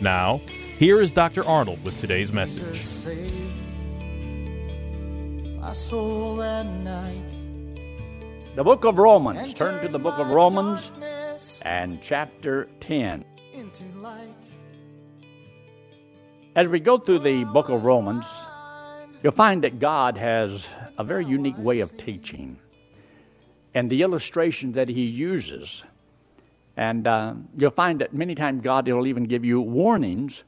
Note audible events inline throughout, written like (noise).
Now, here is Dr. Arnold with today's message. saved my soul that night. The book of Romans. Turn to the book of Romans and chapter 10. As we go through the book of Romans, you'll find that God has a very unique way of teaching and the illustration that He uses. And uh, you'll find that many times God will even give you warnings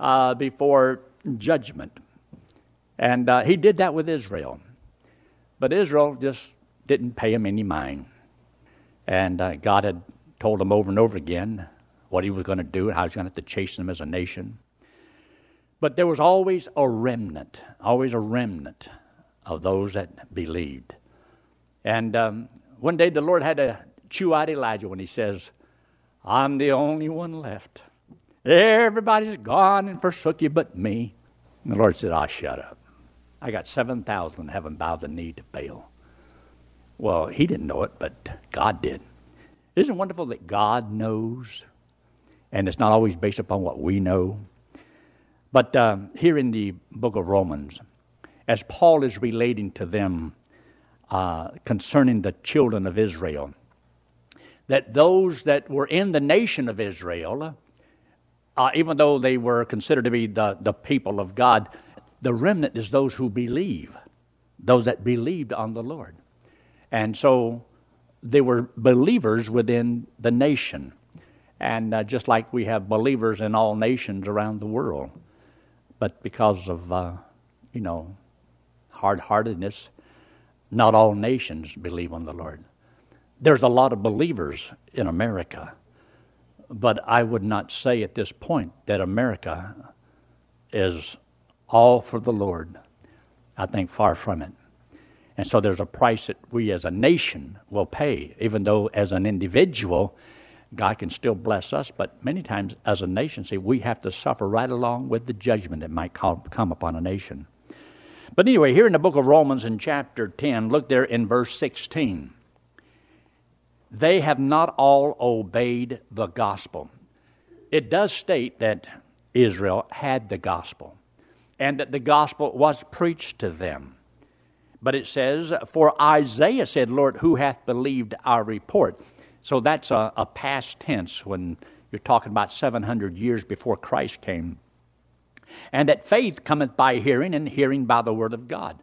uh, before judgment. And uh, He did that with Israel. But Israel just didn't pay Him any mind. And uh, God had told them over and over again what He was going to do and how He was going to have to chase them as a nation. But there was always a remnant, always a remnant of those that believed. And um, one day the Lord had to chew out Elijah when he says, I'm the only one left. Everybody's gone and forsook you but me. And the Lord said, Ah, shut up. I got 7,000 haven't bowed the knee to Baal. Well, he didn't know it, but God did. Isn't it wonderful that God knows? And it's not always based upon what we know. But um, here in the book of Romans, as Paul is relating to them uh, concerning the children of Israel, that those that were in the nation of Israel, uh, even though they were considered to be the, the people of God, the remnant is those who believe, those that believed on the Lord. And so they were believers within the nation. And uh, just like we have believers in all nations around the world. But because of, uh, you know, hard heartedness, not all nations believe on the Lord. There's a lot of believers in America, but I would not say at this point that America is all for the Lord. I think far from it. And so there's a price that we as a nation will pay, even though as an individual, God can still bless us, but many times as a nation, see, we have to suffer right along with the judgment that might come, upon a nation. But anyway, here in the book of Romans in chapter 10, look there in verse 16. They have not all obeyed the gospel. It does state that Israel had the gospel and that the gospel was preached to them. But it says, For Isaiah said, Lord, who hath believed our report? So that's a, a past tense when you're talking about 700 years before Christ came. And that faith cometh by hearing, and hearing by the word of God.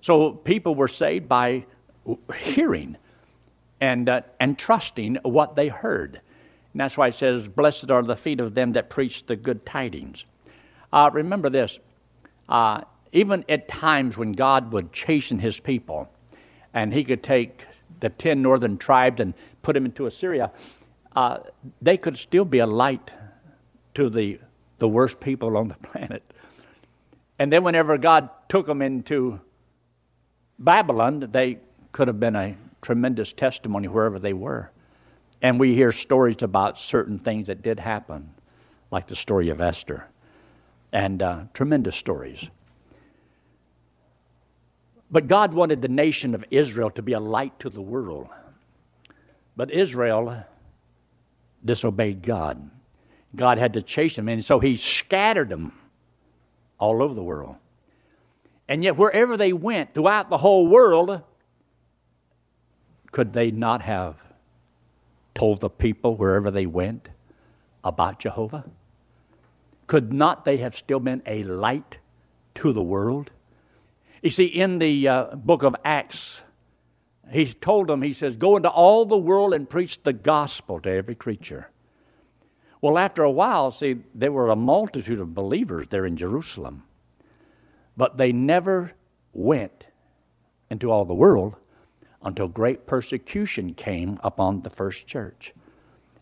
So people were saved by hearing and, uh, and trusting what they heard. And that's why it says, Blessed are the feet of them that preach the good tidings. Uh, remember this uh, even at times when God would chasten his people, and he could take the ten northern tribes and put them into Assyria, uh, they could still be a light to the, the worst people on the (laughs) planet. And then, whenever God took them into Babylon, they could have been a tremendous testimony wherever they were. And we hear stories about certain things that did happen, like the story of Esther, and uh, tremendous stories. But God wanted the nation of Israel to be a light to the world. But Israel disobeyed God. God had to chase them, and so He scattered them all over the world. And yet, wherever they went throughout the whole world, could they not have told the people wherever they went about Jehovah? could not they have still been a light to the world? You see, in the uh, book of Acts, he told them, he says, Go into all the world and preach the gospel to every creature. Well, after a while, see, there were a multitude of believers there in Jerusalem, but they never went into all the world until great persecution came upon the first church.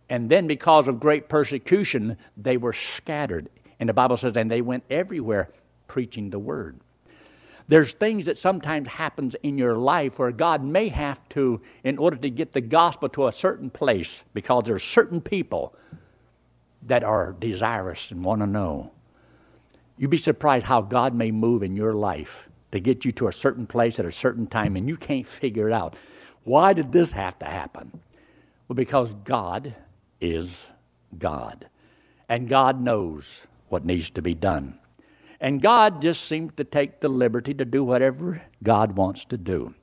And then, because of great persecution, they were scattered. And the Bible says, and they went everywhere preaching the word. There's things that sometimes happens in your life where God may have to, in order to get the gospel to a certain place, because there's certain people that are desirous and want to know. You'd be surprised how God may move in your life to get you to a certain place at a certain time and you can't figure it out. Why did this have to happen? Well, because God is God. And God knows what needs to be done. And God just seems to take the liberty to do whatever God wants to do.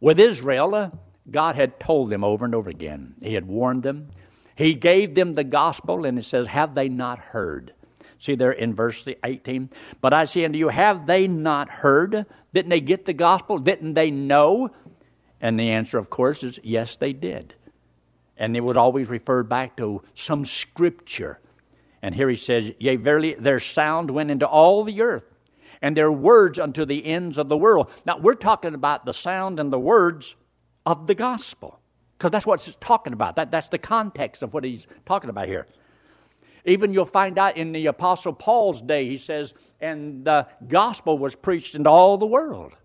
With Israel, uh, God had told them over and over again, He had warned them, He gave them the gospel, and He says, Have they not heard? See there in verse 18. But I say unto you, have they not heard? Didn't they get the gospel? Didn't they know? And the answer, of course, is yes, they did. And it would always refer back to some scripture. And here he says, Yea, verily, their sound went into all the earth, and their words unto the ends of the world. Now, we're talking about the sound and the words of the gospel, because that's what it's talking about. That, that's the context of what he's talking about here. Even you'll find out in the Apostle Paul's day, he says, and the gospel was preached into all the world.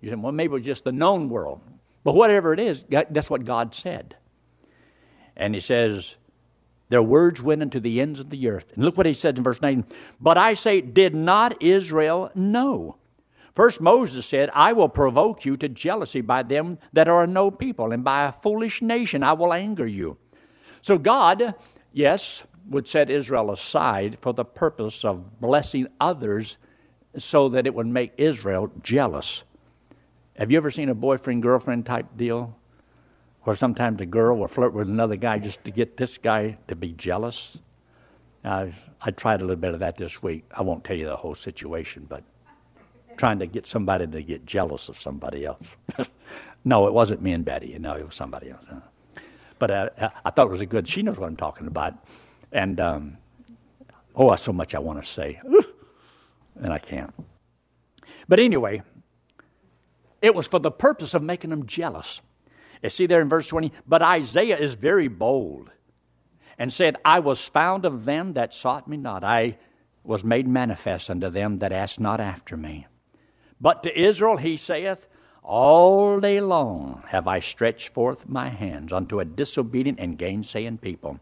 You say, well, maybe it was just the known world. But whatever it is, that's what God said. And he says, their words went into the ends of the earth. And look what he says in verse 9. But I say, did not Israel know? First, Moses said, I will provoke you to jealousy by them that are no people, and by a foolish nation I will anger you. So God, yes, would set Israel aside for the purpose of blessing others so that it would make Israel jealous. Have you ever seen a boyfriend girlfriend type deal? Where sometimes a girl will flirt with another guy just to get this guy to be jealous? Uh, I tried a little bit of that this week. I won't tell you the whole situation, but trying to get somebody to get jealous of somebody else. (laughs) no, it wasn't me and Betty. Know, it was somebody else. But uh, I thought it was a good. She knows what I'm talking about. And um, oh, so much I want to say, and I can't. But anyway, it was for the purpose of making them jealous. You see there in verse 20, but Isaiah is very bold and said, I was found of them that sought me not. I was made manifest unto them that asked not after me. But to Israel he saith, All day long have I stretched forth my hands unto a disobedient and gainsaying people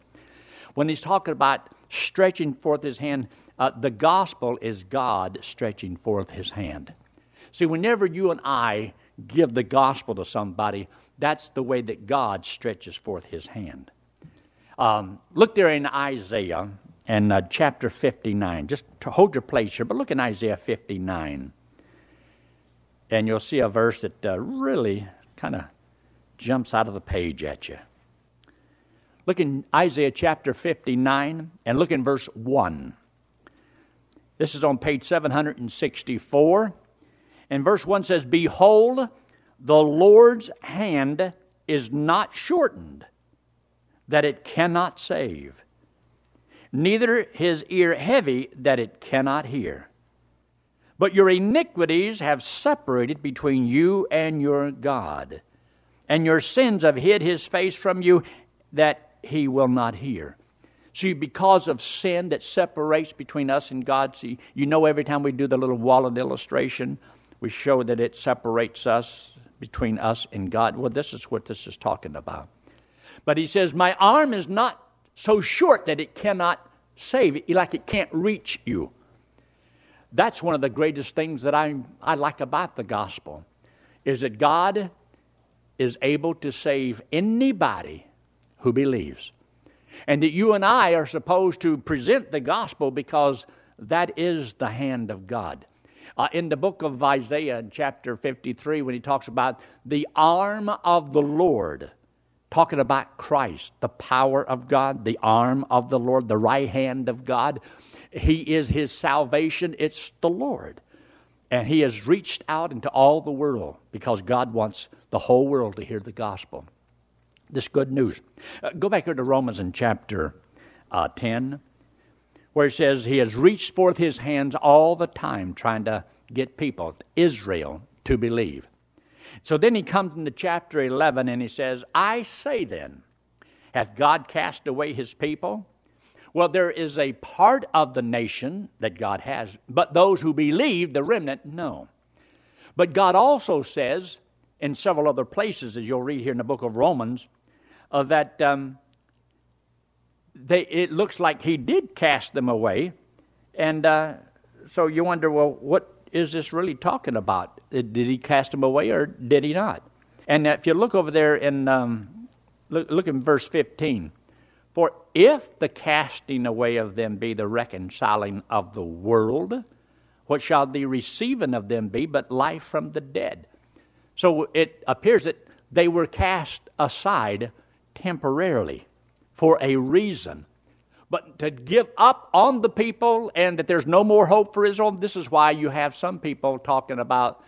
when he's talking about stretching forth his hand, uh, the gospel is God stretching forth his hand. See, whenever you and I give the gospel to somebody, that's the way that God stretches forth his hand. Um, look there in Isaiah and uh, chapter 59. Just hold your place here, but look in Isaiah 59. And you'll see a verse that uh, really kind of jumps out of the page at you. Look in Isaiah chapter 59 and look in verse 1. This is on page 764. And verse 1 says, Behold, the Lord's hand is not shortened, that it cannot save, neither his ear heavy, that it cannot hear. But your iniquities have separated between you and your God, and your sins have hid his face from you, that he will not hear. See, because of sin that separates between us and God, see, you know, every time we do the little wallet illustration, we show that it separates us between us and God. Well, this is what this is talking about. But he says, My arm is not so short that it cannot save, you; like it can't reach you. That's one of the greatest things that I, I like about the gospel, is that God is able to save anybody who believes. And that you and I are supposed to present the gospel because that is the hand of God. Uh, in the book of Isaiah, in chapter 53, when he talks about the arm of the Lord talking about Christ, the power of God, the arm of the Lord, the right hand of God. He is his salvation, it's the Lord. And he has reached out into all the world because God wants the whole world to hear the gospel. This good news. Uh, go back here to Romans in chapter uh, 10, where it says, He has reached forth His hands all the time trying to get people, Israel, to believe. So then he comes into chapter 11 and he says, I say then, hath God cast away his people? Well, there is a part of the nation that God has, but those who believe, the remnant, no. But God also says in several other places, as you'll read here in the book of Romans, uh, that um, they, it looks like He did cast them away. And uh, so you wonder, well, what is this really talking about? Did He cast them away or did He not? And if you look over there in, um, look, look in verse 15. For if the casting away of them be the reconciling of the world, what shall the receiving of them be but life from the dead? So it appears that they were cast aside temporarily for a reason. But to give up on the people and that there's no more hope for Israel, this is why you have some people talking about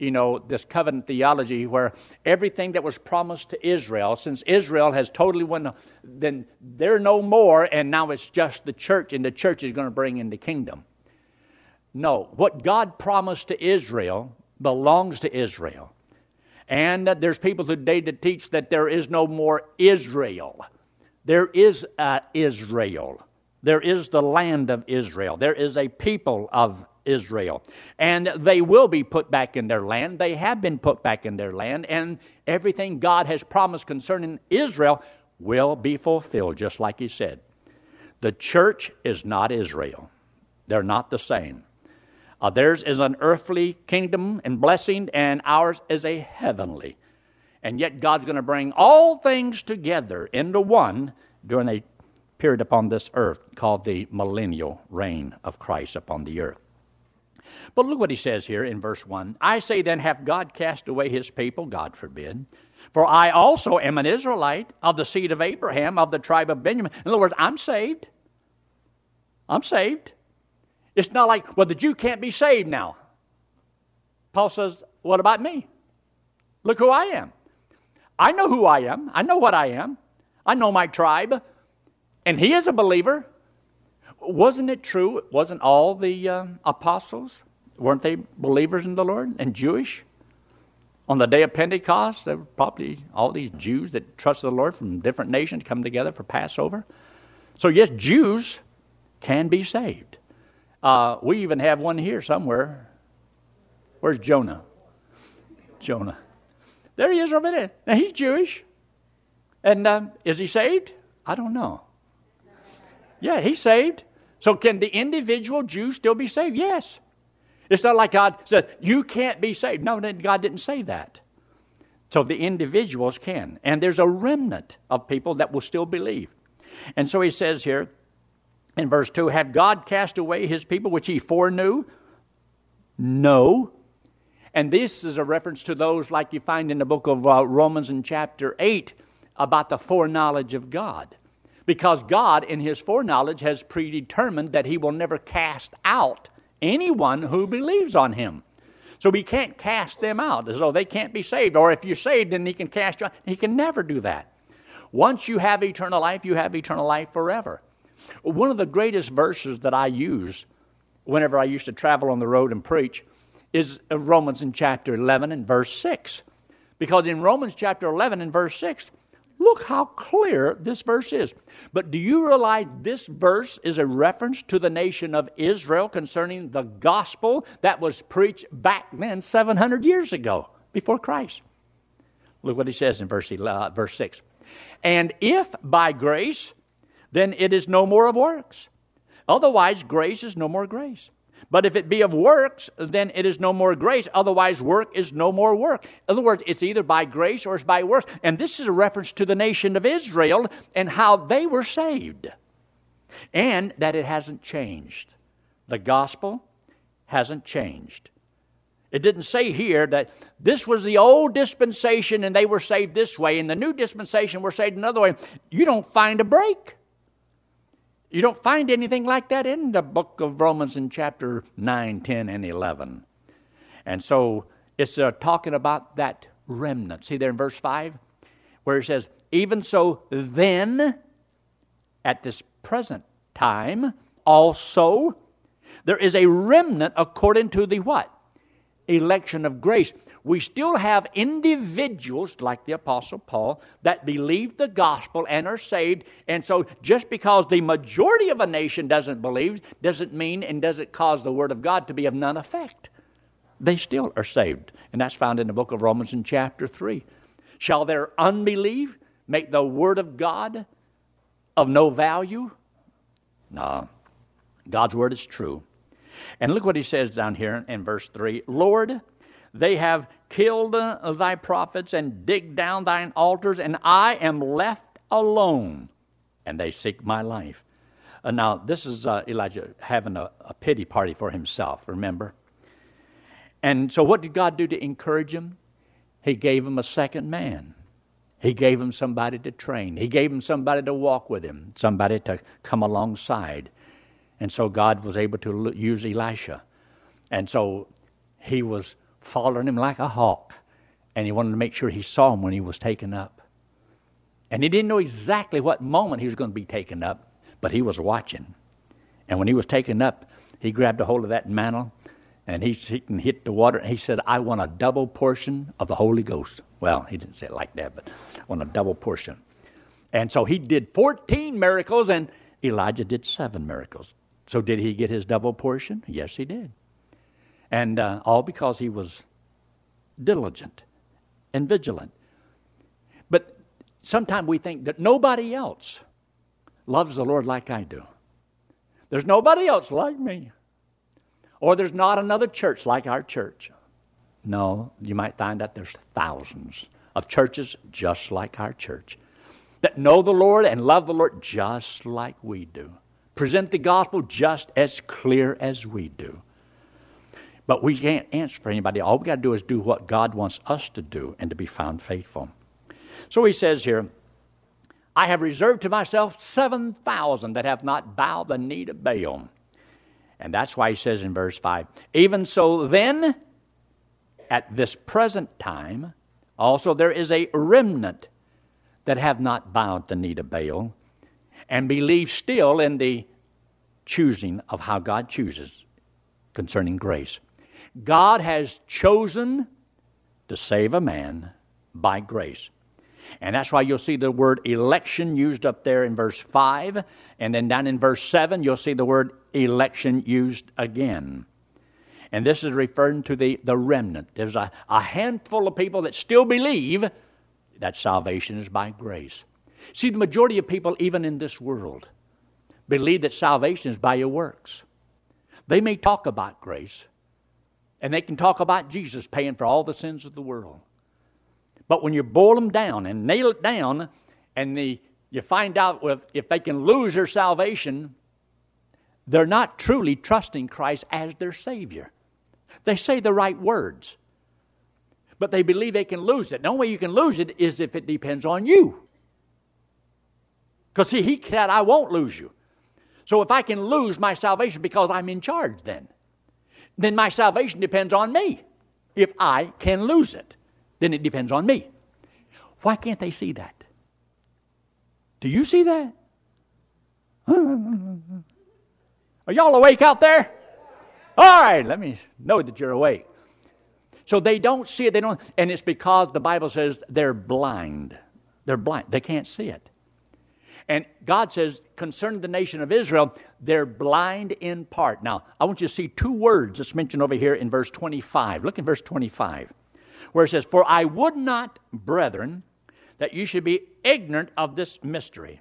you know, this covenant theology where everything that was promised to Israel, since Israel has totally won, then they're no more, and now it's just the church, and the church is going to bring in the kingdom. No, what God promised to Israel belongs to Israel. And there's people today that teach that there is no more Israel. There is a Israel. There is the land of Israel. There is a people of Israel. And they will be put back in their land. They have been put back in their land. And everything God has promised concerning Israel will be fulfilled, just like He said. The church is not Israel, they're not the same. Uh, theirs is an earthly kingdom and blessing, and ours is a heavenly. And yet, God's going to bring all things together into one during a period upon this earth called the millennial reign of Christ upon the earth. But look what he says here in verse 1 I say then, hath God cast away his people? God forbid. For I also am an Israelite of the seed of Abraham, of the tribe of Benjamin. In other words, I'm saved. I'm saved. It's not like, well, the Jew can't be saved now. Paul says, what about me? Look who I am. I know who I am. I know what I am. I know my tribe. And he is a believer. Wasn't it true? Wasn't all the uh, apostles, weren't they believers in the Lord and Jewish? On the day of Pentecost, there were probably all these Jews that trusted the Lord from different nations come together for Passover. So, yes, Jews can be saved. Uh, we even have one here somewhere. Where's Jonah? Jonah. There he is over there. Now, he's Jewish. And uh, is he saved? I don't know. Yeah, he's saved. So, can the individual Jew still be saved? Yes. It's not like God says, you can't be saved. No, God didn't say that. So, the individuals can. And there's a remnant of people that will still believe. And so he says here in verse 2 Have God cast away his people which he foreknew? No. And this is a reference to those like you find in the book of uh, Romans in chapter 8 about the foreknowledge of God because God, in His foreknowledge, has predetermined that He will never cast out anyone who believes on Him. So He can't cast them out as though they can't be saved. Or if you're saved, then He can cast you out. He can never do that. Once you have eternal life, you have eternal life forever. One of the greatest verses that I use whenever I used to travel on the road and preach is Romans in chapter 11 and verse 6. Because in Romans chapter 11 and verse 6, Look how clear this verse is. But do you realize this verse is a reference to the nation of Israel concerning the gospel that was preached back then 700 years ago before Christ? Look what he says in verse, 11, uh, verse 6. And if by grace, then it is no more of works. Otherwise, grace is no more grace. But if it be of works, then it is no more grace. Otherwise, work is no more work. In other words, it's either by grace or it's by works. And this is a reference to the nation of Israel and how they were saved. And that it hasn't changed. The gospel hasn't changed. It didn't say here that this was the old dispensation and they were saved this way, and the new dispensation were saved another way. You don't find a break. You don't find anything like that in the book of Romans in chapter 9, 10, and 11. And so it's uh, talking about that remnant. See there in verse 5 where it says, Even so, then, at this present time, also, there is a remnant according to the what? Election of grace we still have individuals like the Apostle Paul that believe the gospel and are saved. And so, just because the majority of a nation doesn't believe, doesn't mean and doesn't cause the Word of God to be of none effect. They still are saved. And that's found in the book of Romans in chapter 3. Shall their unbelief make the Word of God of no value? No. God's Word is true. And look what he says down here in verse 3 Lord, they have killed thy prophets and digged down thine altars, and I am left alone, and they seek my life. Uh, now, this is uh, Elijah having a, a pity party for himself, remember? And so, what did God do to encourage him? He gave him a second man. He gave him somebody to train. He gave him somebody to walk with him, somebody to come alongside. And so God was able to use Elisha. And so he was following him like a hawk. And he wanted to make sure he saw him when he was taken up. And he didn't know exactly what moment he was going to be taken up, but he was watching. And when he was taken up, he grabbed a hold of that mantle and he, he hit the water. And he said, I want a double portion of the Holy Ghost. Well, he didn't say it like that, but want a double portion. And so he did 14 miracles, and Elijah did seven miracles. So did he get his double portion? Yes, he did. And uh, all because he was diligent and vigilant. But sometimes we think that nobody else loves the Lord like I do. There's nobody else like me. Or there's not another church like our church. No, you might find that there's thousands of churches just like our church that know the Lord and love the Lord just like we do. Present the gospel just as clear as we do. But we can't answer for anybody. All we got to do is do what God wants us to do and to be found faithful. So he says here, I have reserved to myself 7,000 that have not bowed the knee to Baal. And that's why he says in verse 5 Even so, then, at this present time, also there is a remnant that have not bowed the knee to Baal and believe still in the choosing of how God chooses concerning grace. God has chosen to save a man by grace. And that's why you'll see the word election used up there in verse 5. And then down in verse 7, you'll see the word election used again. And this is referring to the, the remnant. There's a, a handful of people that still believe that salvation is by grace. See, the majority of people, even in this world, believe that salvation is by your works. They may talk about grace, and they can talk about Jesus paying for all the sins of the world. But when you boil them down and nail it down, and the, you find out if, if they can lose their salvation, they're not truly trusting Christ as their Savior. They say the right words, but they believe they can lose it. The only way you can lose it is if it depends on you. Because see, he said, I won't lose you. So if I can lose my salvation because I'm in charge, then then my salvation depends on me. If I can lose it, then it depends on me. Why can't they see that? Do you see that? (laughs) Are y'all awake out there? All right, let me know that you're awake. So they don't see it, they don't, and it's because the Bible says they're blind. They're blind. They can't see it. And God says, concerning the nation of Israel, they're blind in part. Now, I want you to see two words that's mentioned over here in verse 25. Look in verse 25, where it says, For I would not, brethren, that you should be ignorant of this mystery,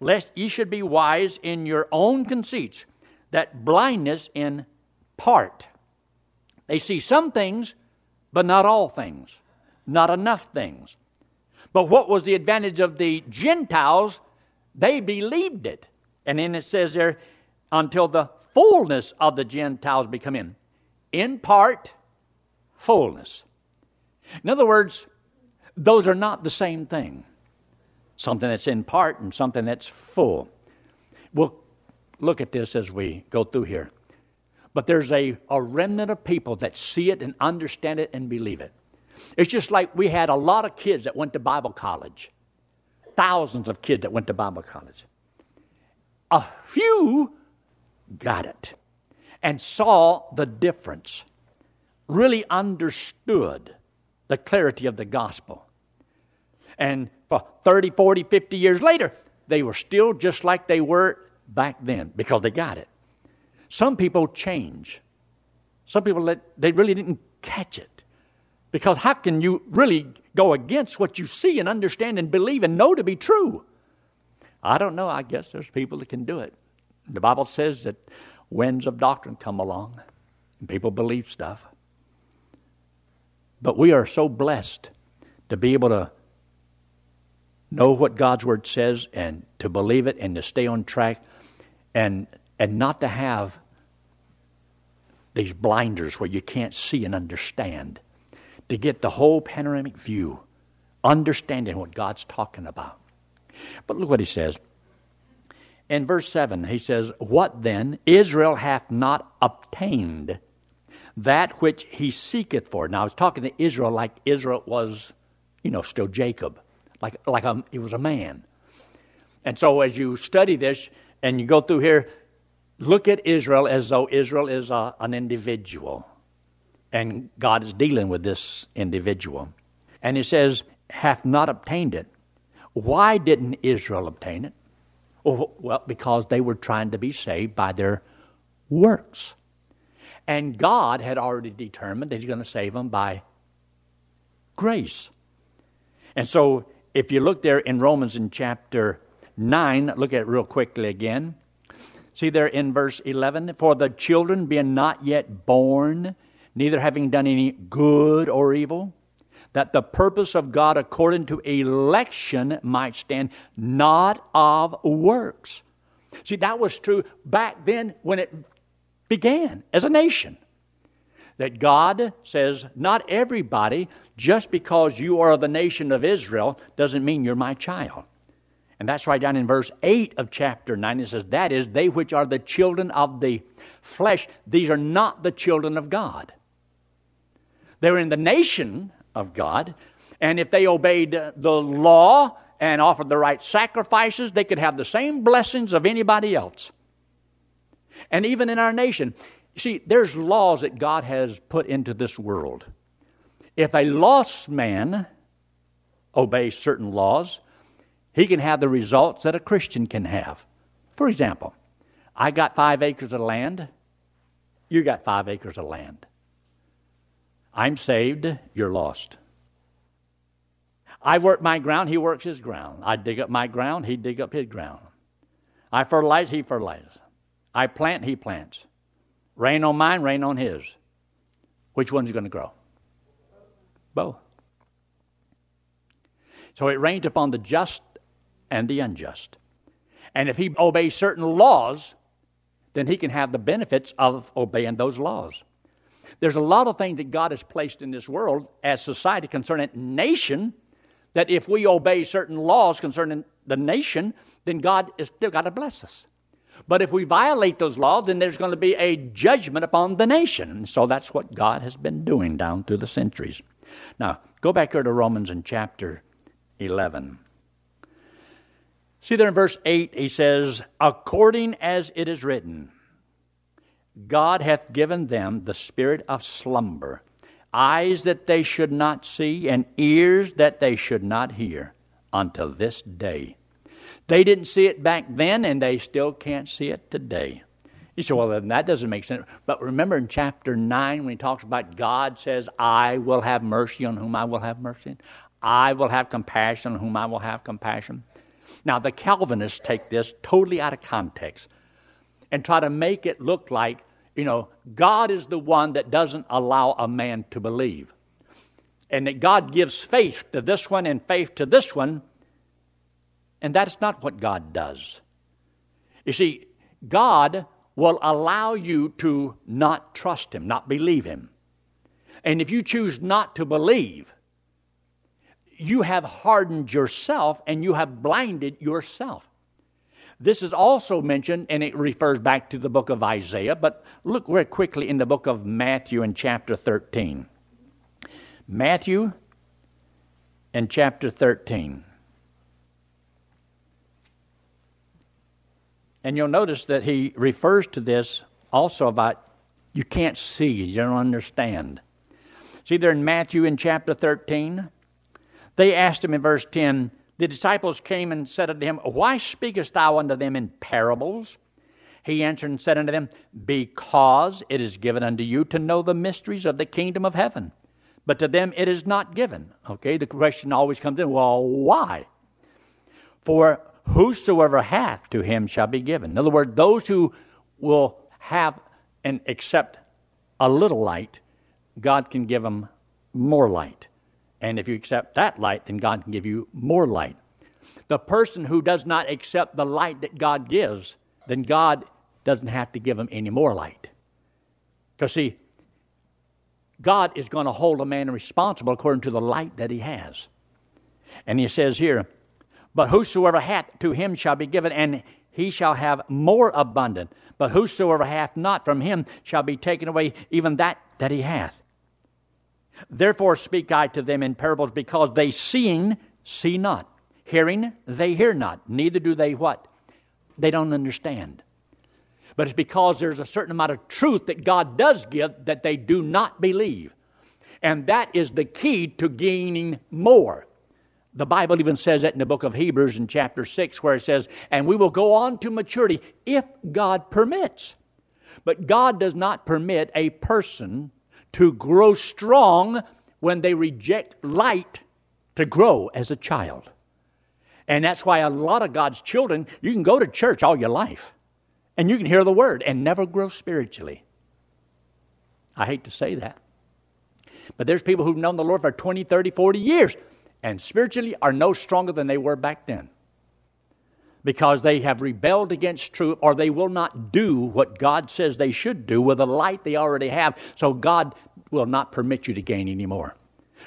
lest ye should be wise in your own conceits, that blindness in part. They see some things, but not all things, not enough things. But what was the advantage of the Gentiles? They believed it. And then it says there, until the fullness of the Gentiles become in. In part, fullness. In other words, those are not the same thing. Something that's in part and something that's full. We'll look at this as we go through here. But there's a, a remnant of people that see it and understand it and believe it. It's just like we had a lot of kids that went to Bible college, thousands of kids that went to Bible college. A few got it and saw the difference, really understood the clarity of the gospel. And for 30, 40, 50 years later, they were still just like they were back then because they got it. Some people change. Some people, let, they really didn't catch it. Because how can you really go against what you see and understand and believe and know to be true? I don't know. I guess there's people that can do it. The Bible says that winds of doctrine come along and people believe stuff. But we are so blessed to be able to know what God's Word says and to believe it and to stay on track and, and not to have these blinders where you can't see and understand. To get the whole panoramic view, understanding what God's talking about. But look what he says. In verse 7, he says, What then? Israel hath not obtained that which he seeketh for. Now, I was talking to Israel like Israel was, you know, still Jacob, like, like a, he was a man. And so, as you study this and you go through here, look at Israel as though Israel is a, an individual. And God is dealing with this individual. And he says, hath not obtained it. Why didn't Israel obtain it? Well, because they were trying to be saved by their works. And God had already determined that He's going to save them by grace. And so, if you look there in Romans in chapter 9, look at it real quickly again. See there in verse 11 For the children being not yet born, neither having done any good or evil, that the purpose of God according to election might stand, not of works. See, that was true back then when it began as a nation. That God says, not everybody, just because you are the nation of Israel, doesn't mean you're my child. And that's right down in verse 8 of chapter 9. It says, That is, they which are the children of the flesh, these are not the children of God. They're in the nation of God. And if they obeyed the law and offered the right sacrifices, they could have the same blessings of anybody else. And even in our nation, see, there's laws that God has put into this world. If a lost man obeys certain laws, he can have the results that a Christian can have. For example, I got five acres of land, you got five acres of land. I'm saved, you're lost. I work my ground, he works his ground. I dig up my ground, he dig up his ground. I fertilize, he fertilizes. I plant, he plants. Rain on mine, rain on his. Which one's going to grow? Both. So it rains upon the just and the unjust. And if he obeys certain laws, then he can have the benefits of obeying those laws. There's a lot of things that God has placed in this world as society concerning nation that if we obey certain laws concerning the nation, then God is still got to bless us. But if we violate those laws, then there's going to be a judgment upon the nation. So that's what God has been doing down through the centuries. Now, go back here to Romans in chapter 11. See there in verse 8, he says, According as it is written, God hath given them the spirit of slumber eyes that they should not see, and ears that they should not hear until this day. They didn't see it back then, and they still can't see it today. You say, well, then that doesn't make sense. But remember in chapter 9 when he talks about God says, I will have mercy on whom I will have mercy. I will have compassion on whom I will have compassion. Now, the Calvinists take this totally out of context and try to make it look like you know, God is the one that doesn't allow a man to believe. And that God gives faith to this one and faith to this one, and that's not what God does. You see, God will allow you to not trust Him, not believe Him. And if you choose not to believe, you have hardened yourself and you have blinded yourself. This is also mentioned, and it refers back to the book of Isaiah, but look very quickly in the book of Matthew in chapter 13. Matthew in chapter 13. And you'll notice that he refers to this also about you can't see, you don't understand. See there in Matthew in chapter 13, they asked him in verse 10, the disciples came and said unto him, Why speakest thou unto them in parables? He answered and said unto them, Because it is given unto you to know the mysteries of the kingdom of heaven, but to them it is not given. Okay, the question always comes in, well, why? For whosoever hath to him shall be given. In other words, those who will have and accept a little light, God can give them more light. And if you accept that light, then God can give you more light. The person who does not accept the light that God gives, then God doesn't have to give him any more light. Because, see, God is going to hold a man responsible according to the light that he has. And he says here, But whosoever hath to him shall be given, and he shall have more abundant. But whosoever hath not from him shall be taken away even that that he hath. Therefore speak I to them in parables, because they seeing see not, hearing they hear not, neither do they what? They don't understand. But it's because there's a certain amount of truth that God does give that they do not believe. And that is the key to gaining more. The Bible even says that in the book of Hebrews in chapter 6, where it says, And we will go on to maturity if God permits. But God does not permit a person to grow strong when they reject light to grow as a child. And that's why a lot of God's children, you can go to church all your life and you can hear the word and never grow spiritually. I hate to say that. But there's people who've known the Lord for 20, 30, 40 years and spiritually are no stronger than they were back then because they have rebelled against truth or they will not do what God says they should do with the light they already have. So God will not permit you to gain any more.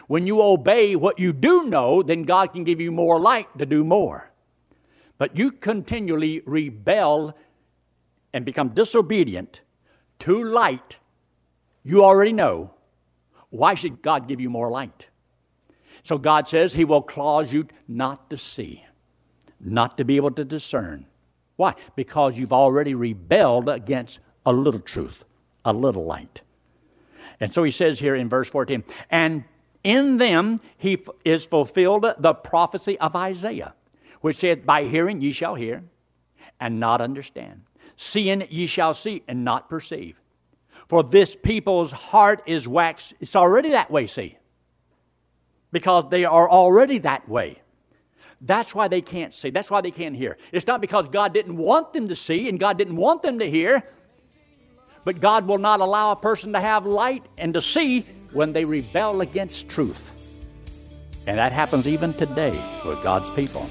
When you obey what you do know, then God can give you more light to do more. But you continually rebel and become disobedient to light you already know. Why should God give you more light? So God says He will cause you not to see not to be able to discern. Why? Because you've already rebelled against a little truth, a little light. And so he says here in verse 14, and in them he f- is fulfilled the prophecy of Isaiah, which saith, By hearing ye shall hear, and not understand. Seeing ye shall see, and not perceive. For this people's heart is waxed. It's already that way, see. Because they are already that way. That's why they can't see. That's why they can't hear. It's not because God didn't want them to see and God didn't want them to hear, but God will not allow a person to have light and to see when they rebel against truth. And that happens even today with God's people.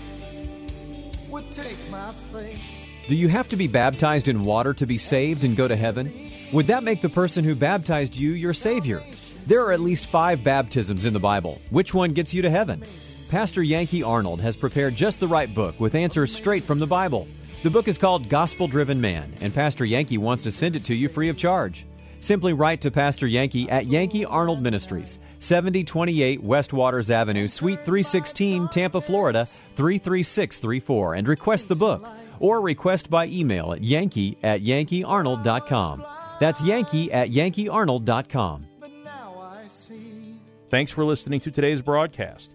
Would take my place. Do you have to be baptized in water to be saved and go to heaven? Would that make the person who baptized you your Savior? There are at least five baptisms in the Bible. Which one gets you to heaven? Pastor Yankee Arnold has prepared just the right book with answers straight from the Bible. The book is called Gospel Driven Man, and Pastor Yankee wants to send it to you free of charge. Simply write to Pastor Yankee at Yankee Arnold Ministries, 7028 West Waters Avenue, Suite 316, Tampa, Florida 33634, and request the book. Or request by email at yankee at yankeearnold.com. That's yankee at yankeearnold.com. Thanks for listening to today's broadcast.